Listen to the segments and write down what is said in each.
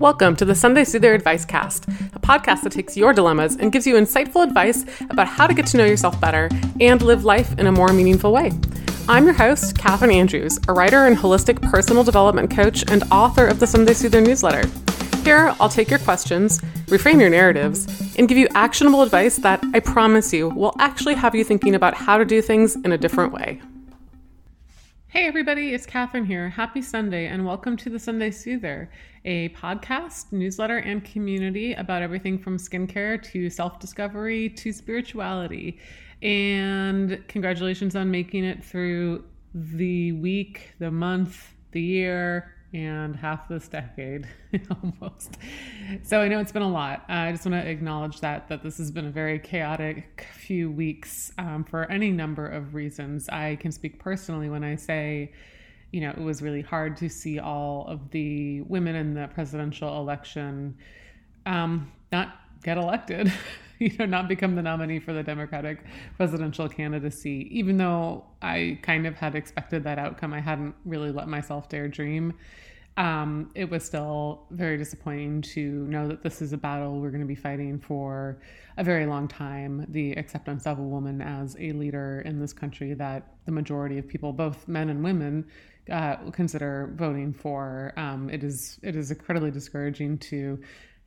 Welcome to the Sunday Soother Advice Cast, a podcast that takes your dilemmas and gives you insightful advice about how to get to know yourself better and live life in a more meaningful way. I'm your host, Catherine Andrews, a writer and holistic personal development coach and author of the Sunday Soother newsletter. Here, I'll take your questions, reframe your narratives, and give you actionable advice that I promise you will actually have you thinking about how to do things in a different way. Hey, everybody, it's Catherine here. Happy Sunday, and welcome to the Sunday Soother, a podcast, newsletter, and community about everything from skincare to self discovery to spirituality. And congratulations on making it through the week, the month, the year, and half this decade almost. So I know it's been a lot. I just want to acknowledge that that this has been a very chaotic few weeks um, for any number of reasons. I can speak personally when I say, you know, it was really hard to see all of the women in the presidential election um, not get elected. you know, not become the nominee for the Democratic presidential candidacy, even though I kind of had expected that outcome. I hadn't really let myself dare dream. Um, it was still very disappointing to know that this is a battle we're going to be fighting for a very long time the acceptance of a woman as a leader in this country that the majority of people, both men and women, uh, consider voting for. Um, it is it is incredibly discouraging to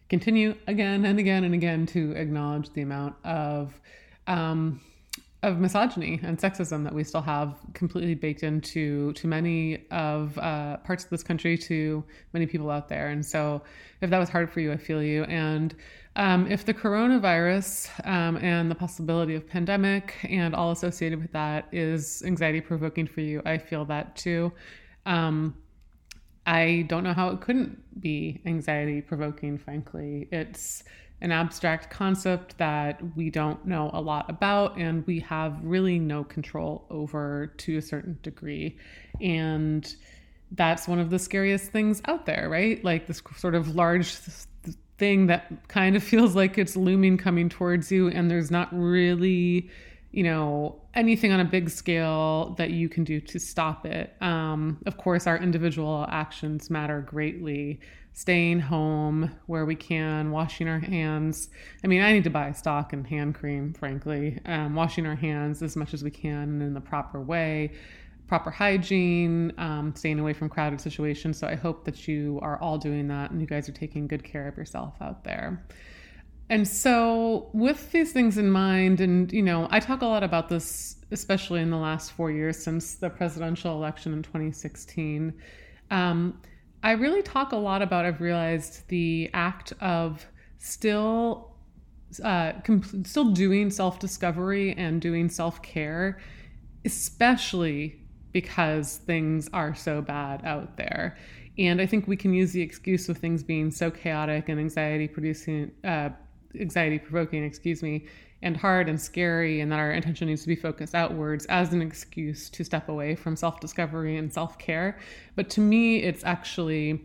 continue again and again and again to acknowledge the amount of um, of misogyny and sexism that we still have completely baked into to many of uh, parts of this country to many people out there. And so if that was hard for you i feel you. And um, if the coronavirus um, and the possibility of pandemic and all associated with that is anxiety provoking for you i feel that too. Um, I don't know how it couldn't be anxiety provoking, frankly. It's an abstract concept that we don't know a lot about and we have really no control over to a certain degree. And that's one of the scariest things out there, right? Like this sort of large thing that kind of feels like it's looming coming towards you, and there's not really you know, anything on a big scale that you can do to stop it. Um, of course, our individual actions matter greatly. Staying home where we can, washing our hands. I mean, I need to buy stock and hand cream, frankly. Um, washing our hands as much as we can in the proper way, proper hygiene, um, staying away from crowded situations. So I hope that you are all doing that and you guys are taking good care of yourself out there. And so, with these things in mind, and you know, I talk a lot about this, especially in the last four years since the presidential election in 2016. Um, I really talk a lot about, I've realized, the act of still. Uh, comp- still doing self discovery and doing self care, especially because things are so bad out there. And I think we can use the excuse of things being so chaotic and anxiety producing, uh, anxiety provoking, excuse me, and hard and scary, and that our attention needs to be focused outwards as an excuse to step away from self discovery and self care. But to me, it's actually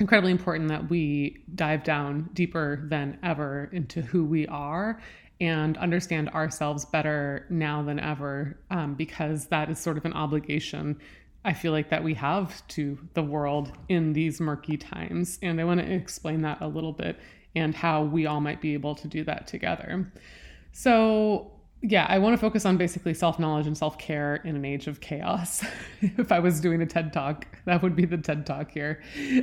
incredibly important that we dive down deeper than ever into who we are and understand ourselves better now than ever um, because that is sort of an obligation I feel like that we have to the world in these murky times. And I want to explain that a little bit and how we all might be able to do that together. So, yeah, I want to focus on basically self knowledge and self care in an age of chaos. if I was doing a TED talk, that would be the TED talk here.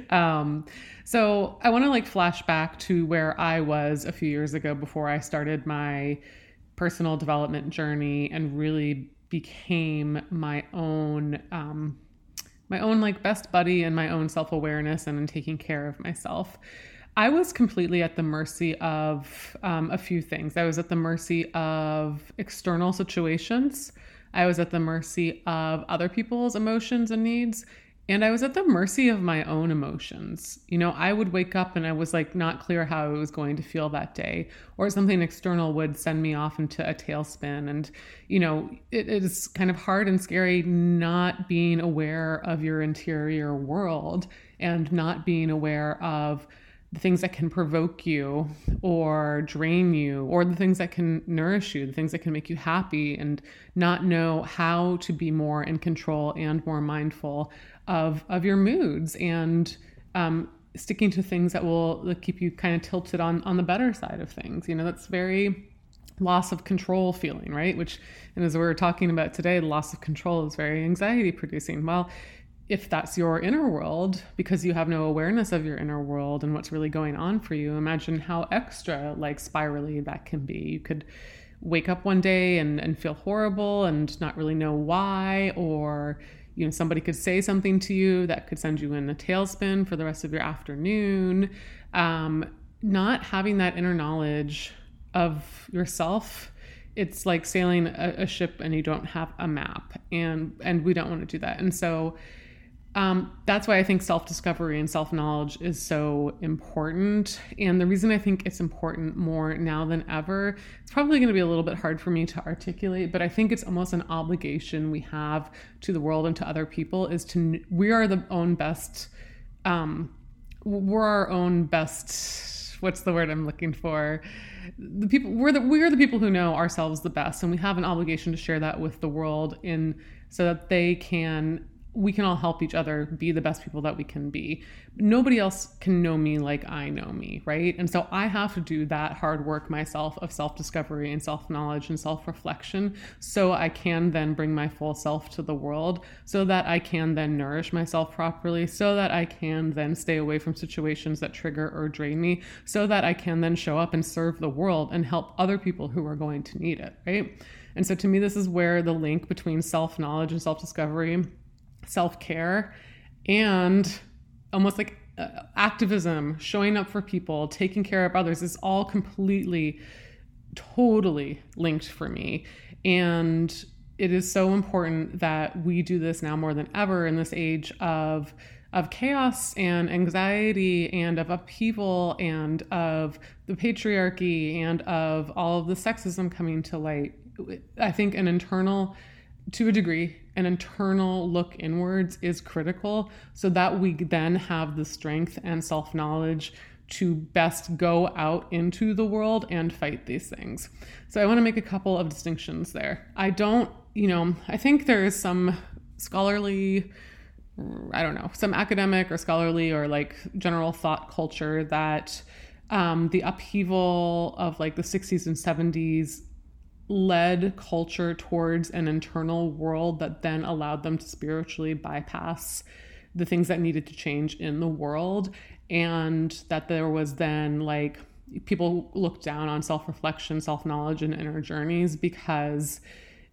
Um, so, I want to like flash back to where I was a few years ago before I started my personal development journey and really became my own. Um, my own like best buddy and my own self-awareness and in taking care of myself I was completely at the mercy of um, a few things. I was at the mercy of external situations. I was at the mercy of other people's emotions and needs. And I was at the mercy of my own emotions. You know, I would wake up and I was like not clear how I was going to feel that day, or something external would send me off into a tailspin. And, you know, it is kind of hard and scary not being aware of your interior world and not being aware of the things that can provoke you or drain you, or the things that can nourish you, the things that can make you happy, and not know how to be more in control and more mindful of, of your moods and um, sticking to things that will keep you kind of tilted on on the better side of things. You know, that's very loss of control feeling, right? Which, and as we are talking about today, loss of control is very anxiety producing. Well, if that's your inner world, because you have no awareness of your inner world and what's really going on for you, imagine how extra like spirally that can be. You could wake up one day and, and feel horrible and not really know why, or you know, somebody could say something to you that could send you in a tailspin for the rest of your afternoon. Um, not having that inner knowledge of yourself it's like sailing a, a, ship and you don't have a map and and we don't want to do that and so um, that's why I think self discovery and self knowledge is so important. And the reason I think it's important more now than ever, it's probably going to be a little bit hard for me to articulate, but I think it's almost an obligation we have to the world and to other people is to, we are the own best, um, we're our own best, what's the word I'm looking for? The people, we're the, we're the people who know ourselves the best, and we have an obligation to share that with the world in so that they can we can all help each other be the best people that we can be. Nobody else can know me like I know me, right? And so I have to do that hard work myself of self discovery and self knowledge and self reflection so I can then bring my full self to the world, so that I can then nourish myself properly, so that I can then stay away from situations that trigger or drain me, so that I can then show up and serve the world and help other people who are going to need it, right? And so to me, this is where the link between self knowledge and self discovery self care and almost like uh, activism, showing up for people, taking care of others is all completely, totally linked for me. And it is so important that we do this now more than ever in this age of of chaos and anxiety and of upheaval and of the patriarchy and of all of the sexism coming to light. I think an internal to a degree, an internal look inwards is critical so that we then have the strength and self knowledge to best go out into the world and fight these things. So I want to make a couple of distinctions there. I don't, you know, I think there is some scholarly, I don't know, some academic or scholarly or like general thought culture that um, the upheaval of like the 60s and 70s led culture towards an internal world that then allowed them to spiritually bypass the things that needed to change in the world and that there was then like people looked down on self-reflection self-knowledge and inner journeys because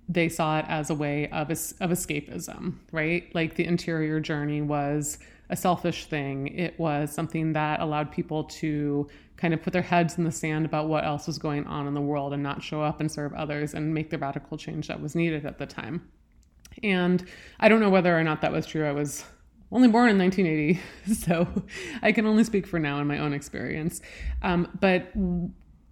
they saw it as a way of of escapism right? Like the interior journey was a selfish thing it was something that allowed people to kind of put their heads in the sand about what else was going on in the world and not show up and serve others and make the radical change that was needed at the time. And I don't know whether or not that was true. I was only born in 1980, so I can only speak for now in my own experience. Um, but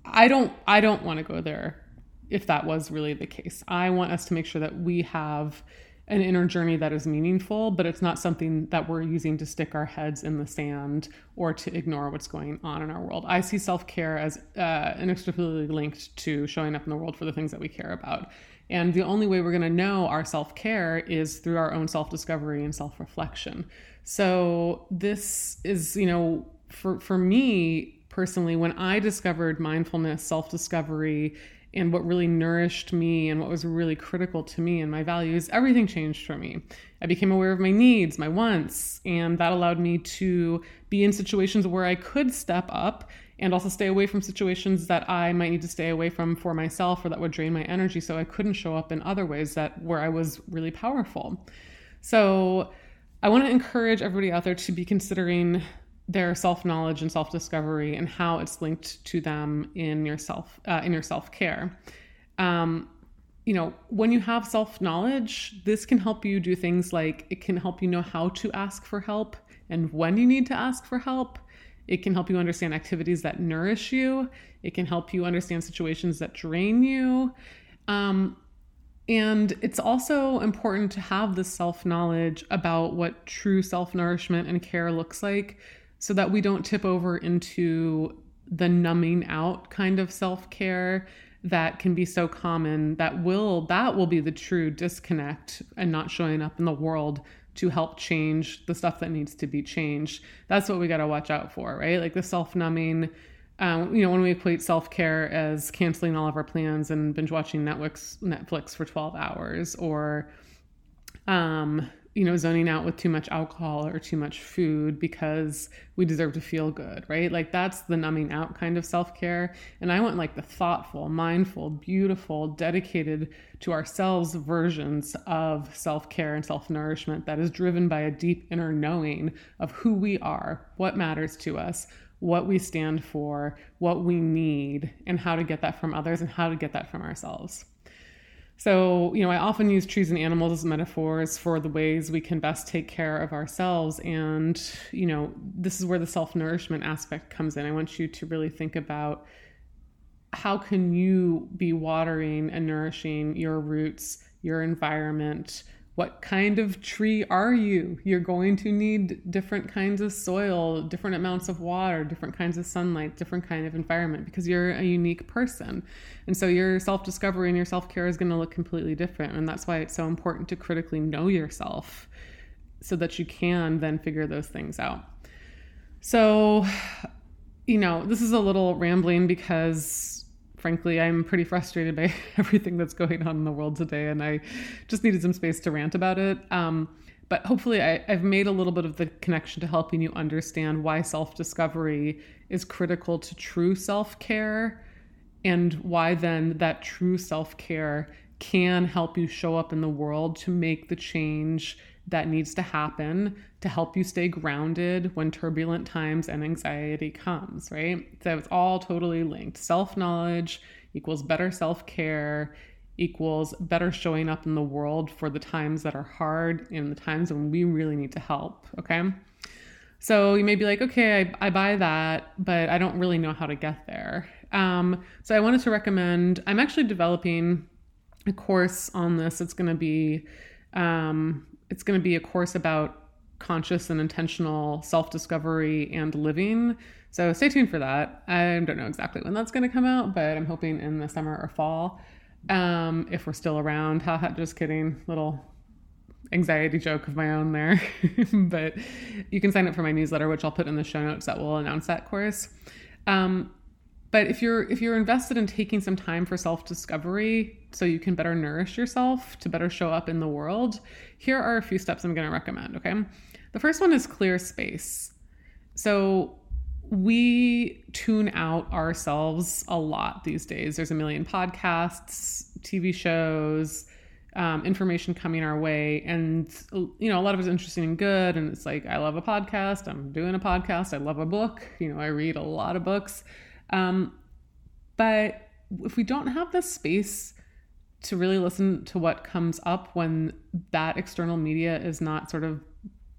I don't I don't want to go there if that was really the case. I want us to make sure that we have an inner journey that is meaningful, but it's not something that we're using to stick our heads in the sand or to ignore what's going on in our world. I see self care as uh, inextricably linked to showing up in the world for the things that we care about. And the only way we're going to know our self care is through our own self discovery and self reflection. So, this is, you know, for, for me personally, when I discovered mindfulness, self discovery, and what really nourished me and what was really critical to me and my values, everything changed for me. I became aware of my needs, my wants, and that allowed me to be in situations where I could step up and also stay away from situations that I might need to stay away from for myself or that would drain my energy so I couldn't show up in other ways that where I was really powerful. So I want to encourage everybody out there to be considering their self knowledge and self discovery and how it's linked to them in your self uh, in your self care. Um, you know, when you have self knowledge, this can help you do things like it can help you know how to ask for help and when you need to ask for help. It can help you understand activities that nourish you. It can help you understand situations that drain you. Um, and it's also important to have this self knowledge about what true self nourishment and care looks like so that we don't tip over into the numbing out kind of self-care that can be so common that will that will be the true disconnect and not showing up in the world to help change the stuff that needs to be changed. That's what we got to watch out for, right? Like the self numbing. Um, you know, when we equate self care as canceling all of our plans and binge watching Netflix Netflix for twelve hours, or um, you know, zoning out with too much alcohol or too much food because we deserve to feel good, right? Like that's the numbing out kind of self care. And I want like the thoughtful, mindful, beautiful, dedicated to ourselves versions of self care and self nourishment that is driven by a deep inner knowing of who we are, what matters to us, what we stand for, what we need, and how to get that from others and how to get that from ourselves. So, you know, I often use trees and animals as metaphors for the ways we can best take care of ourselves. And, you know, this is where the self nourishment aspect comes in. I want you to really think about how can you be watering and nourishing your roots, your environment, what kind of tree are you? You're going to need different kinds of soil, different amounts of water, different kinds of sunlight, different kind of environment because you're a unique person. And so your self-discovery and your self-care is going to look completely different and that's why it's so important to critically know yourself so that you can then figure those things out. So, you know, this is a little rambling because frankly, I'm pretty frustrated by everything that's going on in the world today, and I just needed some space to rant about it. Um, but hopefully, I, have made a little bit of the connection to helping you understand why self discovery is critical to true self care, and why then that true self care can help you show up in the world to make the change that needs to happen to help you stay grounded when turbulent times and anxiety comes, right? So it's all totally linked. Self knowledge equals better self care equals better showing up in the world for the times that are hard and the times when we really need to help, okay? So you may be like, okay, I, I buy that, but I don't really know how to get there. Um, so I wanted to recommend, I'm actually developing a course on this. It's going to be um, it's going to be a course about conscious and intentional self discovery and living. So stay tuned for that. I don't know exactly when that's going to come out, but I'm hoping in the summer or fall. Um, if we're still around. Haha, just kidding. Little anxiety joke of my own there. but you can sign up for my newsletter, which I'll put in the show notes that will announce that course. Um, but if you're if you're invested in taking some time for self-discovery so you can better nourish yourself to better show up in the world, here are a few steps I'm going to recommend, okay? The first one is clear space. So we tune out ourselves a lot these days. There's a million podcasts, TV shows, um, information coming our way, and you know a lot of it's interesting and good. And it's like I love a podcast. I'm doing a podcast. I love a book. You know I read a lot of books. Um, but if we don't have the space to really listen to what comes up when that external media is not sort of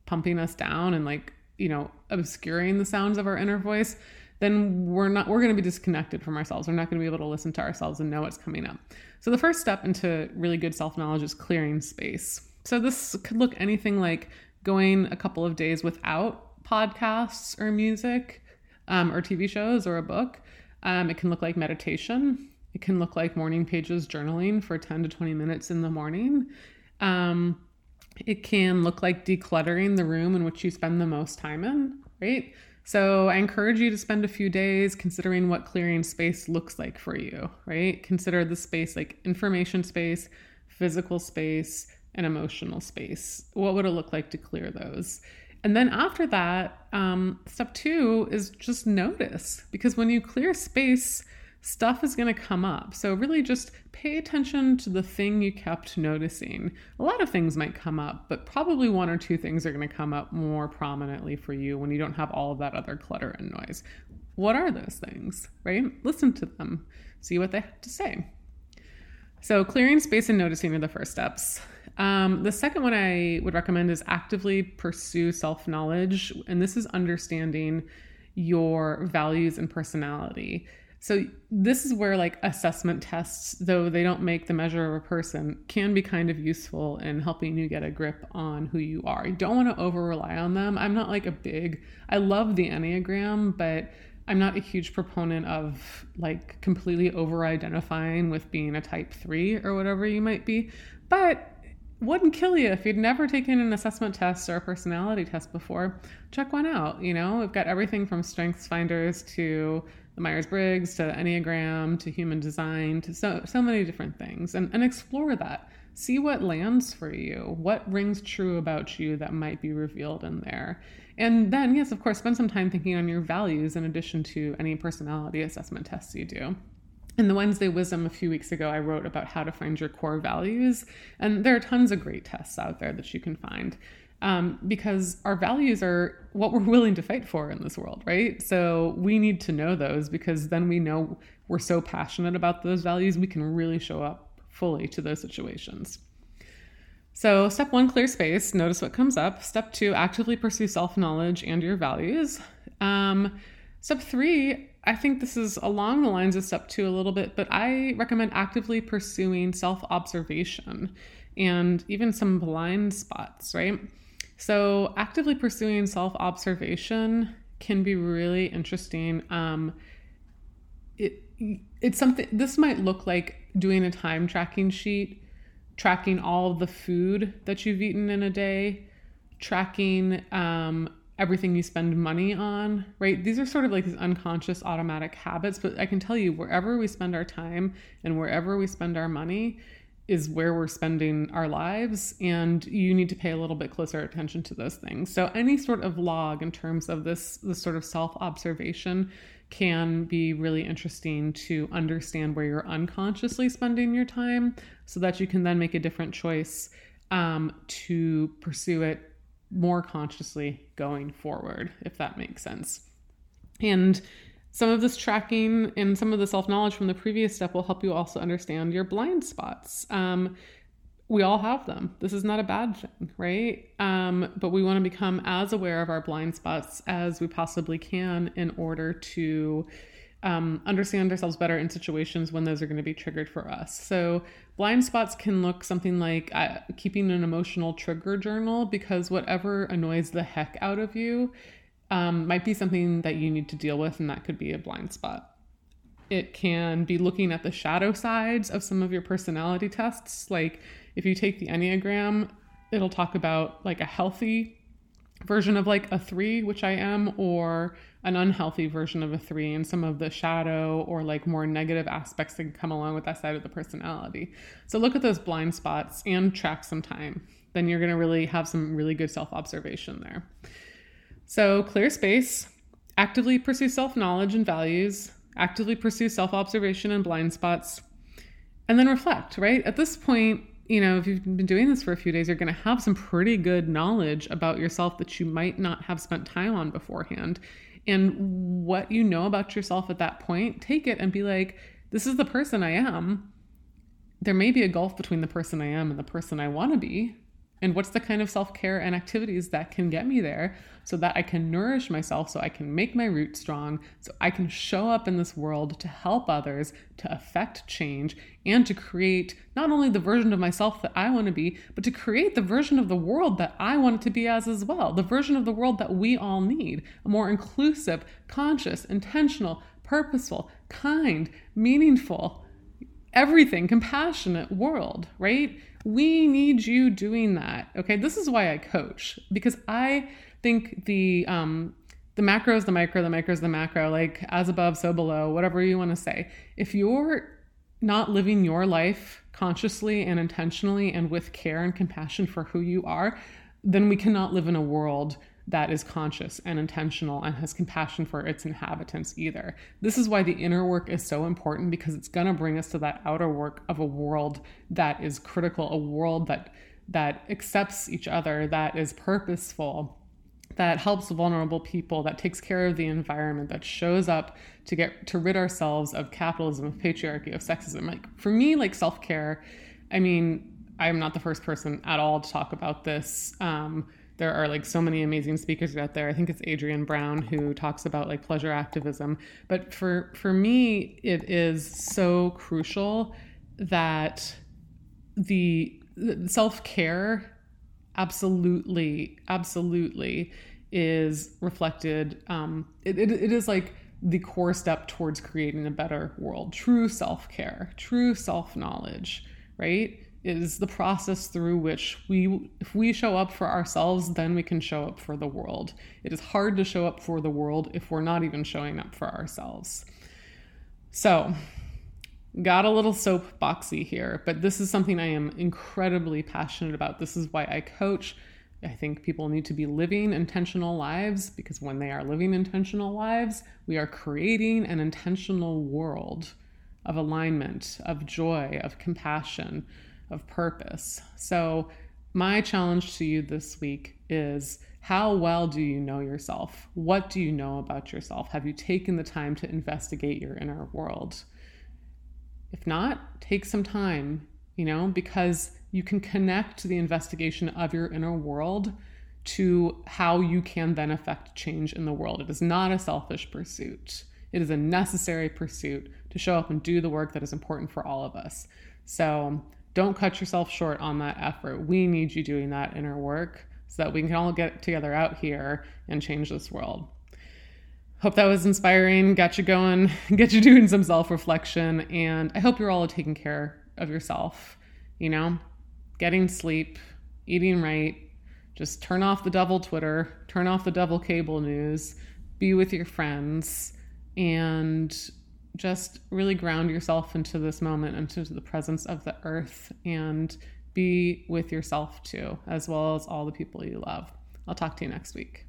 pumping us down and like, you know, obscuring the sounds of our inner voice, then we're not we're going to be disconnected from ourselves. We're not going to be able to listen to ourselves and know what's coming up. So the first step into really good self-knowledge is clearing space. So this could look anything like going a couple of days without podcasts or music um, or TV shows or a book. Um, it can look like meditation. It can look like morning pages journaling for 10 to 20 minutes in the morning. Um, it can look like decluttering the room in which you spend the most time in, right? So I encourage you to spend a few days considering what clearing space looks like for you, right? Consider the space like information space, physical space, and emotional space. What would it look like to clear those? And then after that, um, step two is just notice because when you clear space, stuff is going to come up. So, really just pay attention to the thing you kept noticing. A lot of things might come up, but probably one or two things are going to come up more prominently for you when you don't have all of that other clutter and noise. What are those things, right? Listen to them, see what they have to say. So, clearing space and noticing are the first steps. Um, the second one I would recommend is actively pursue self knowledge. And this is understanding your values and personality. So, this is where like assessment tests, though they don't make the measure of a person, can be kind of useful in helping you get a grip on who you are. You don't want to over rely on them. I'm not like a big, I love the Enneagram, but I'm not a huge proponent of like completely over identifying with being a type three or whatever you might be. But wouldn't kill you if you'd never taken an assessment test or a personality test before. Check one out. You know, we've got everything from Strengths Finders to the Myers Briggs to Enneagram to Human Design to so so many different things, and and explore that. See what lands for you. What rings true about you that might be revealed in there. And then, yes, of course, spend some time thinking on your values in addition to any personality assessment tests you do. In the Wednesday Wisdom a few weeks ago, I wrote about how to find your core values. And there are tons of great tests out there that you can find um, because our values are what we're willing to fight for in this world, right? So we need to know those because then we know we're so passionate about those values, we can really show up fully to those situations. So, step one, clear space. Notice what comes up. Step two, actively pursue self knowledge and your values. Um, step three, I think this is along the lines of step two a little bit, but I recommend actively pursuing self observation and even some blind spots, right? So, actively pursuing self observation can be really interesting. Um, it, it's something, this might look like doing a time tracking sheet tracking all the food that you've eaten in a day, tracking um, everything you spend money on, right? These are sort of like these unconscious automatic habits, but I can tell you wherever we spend our time and wherever we spend our money is where we're spending our lives and you need to pay a little bit closer attention to those things. So any sort of log in terms of this this sort of self-observation can be really interesting to understand where you're unconsciously spending your time so that you can then make a different choice um, to pursue it more consciously going forward, if that makes sense. And some of this tracking and some of the self knowledge from the previous step will help you also understand your blind spots. Um, we all have them. This is not a bad thing, right? Um, but we want to become as aware of our blind spots as we possibly can in order to um, understand ourselves better in situations when those are going to be triggered for us. So, blind spots can look something like uh, keeping an emotional trigger journal because whatever annoys the heck out of you um, might be something that you need to deal with, and that could be a blind spot. It can be looking at the shadow sides of some of your personality tests, like if you take the Enneagram, it'll talk about like a healthy version of like a three, which I am, or an unhealthy version of a three, and some of the shadow or like more negative aspects that can come along with that side of the personality. So look at those blind spots and track some time. Then you're going to really have some really good self observation there. So clear space, actively pursue self knowledge and values, actively pursue self observation and blind spots, and then reflect, right? At this point, you know, if you've been doing this for a few days, you're going to have some pretty good knowledge about yourself that you might not have spent time on beforehand. And what you know about yourself at that point, take it and be like, this is the person I am. There may be a gulf between the person I am and the person I want to be and what's the kind of self-care and activities that can get me there so that I can nourish myself so I can make my roots strong so I can show up in this world to help others to affect change and to create not only the version of myself that I want to be but to create the version of the world that I want it to be as as well the version of the world that we all need. A more inclusive conscious intentional purposeful kind meaningful everything compassionate world right we need you doing that. Okay. This is why I coach because I think the, um, the macro is the micro, the micro is the macro, like as above, so below, whatever you want to say. If you're not living your life consciously and intentionally and with care and compassion for who you are, then we cannot live in a world that is conscious and intentional and has compassion for its inhabitants either. This is why the inner work is so important because it's going to bring us to that outer work of a world that is critical, a world that that accepts each other, that is purposeful, that helps vulnerable people, that takes care of the environment, that shows up to get to rid ourselves of capitalism, of patriarchy, of sexism. Like for me, like self-care, I mean, I'm not the first person at all to talk about this. Um, there are like so many amazing speakers out there. I think it's Adrienne Brown who talks about like pleasure activism. But for for me, it is so crucial that the, self care absolutely, absolutely is reflected. Um, it, it, it is like the core step towards creating a better world. True self care, true self knowledge, right? Is the process through which we if we show up for ourselves then we can show up for the world. It is hard to show up for the world if we're not even showing up for ourselves. So got a little soapboxy here but this is something i am incredibly passionate about. This is why i coach. I think people need to be living intentional lives because when they are living intentional lives we are creating an intentional world of alignment of joy of compassion of purpose. So, my challenge to you this week is how well do you know yourself? What do you know about yourself? Have you taken the time to investigate your inner world? If not, take some time, you know, because you can connect the investigation of your inner world to how you can then affect change in the world. It is not a selfish pursuit. It is a necessary pursuit to show up and do the work that is important for all of us. So, don't cut yourself short on that effort. We need you doing that inner work so that we can all get together out here and change this world. Hope that was inspiring, got you going, get you doing some self reflection, and I hope you're all taking care of yourself. You know, getting sleep, eating right, just turn off the devil Twitter, turn off the devil cable news, be with your friends, and just really ground yourself into this moment, into the presence of the earth, and be with yourself too, as well as all the people you love. I'll talk to you next week.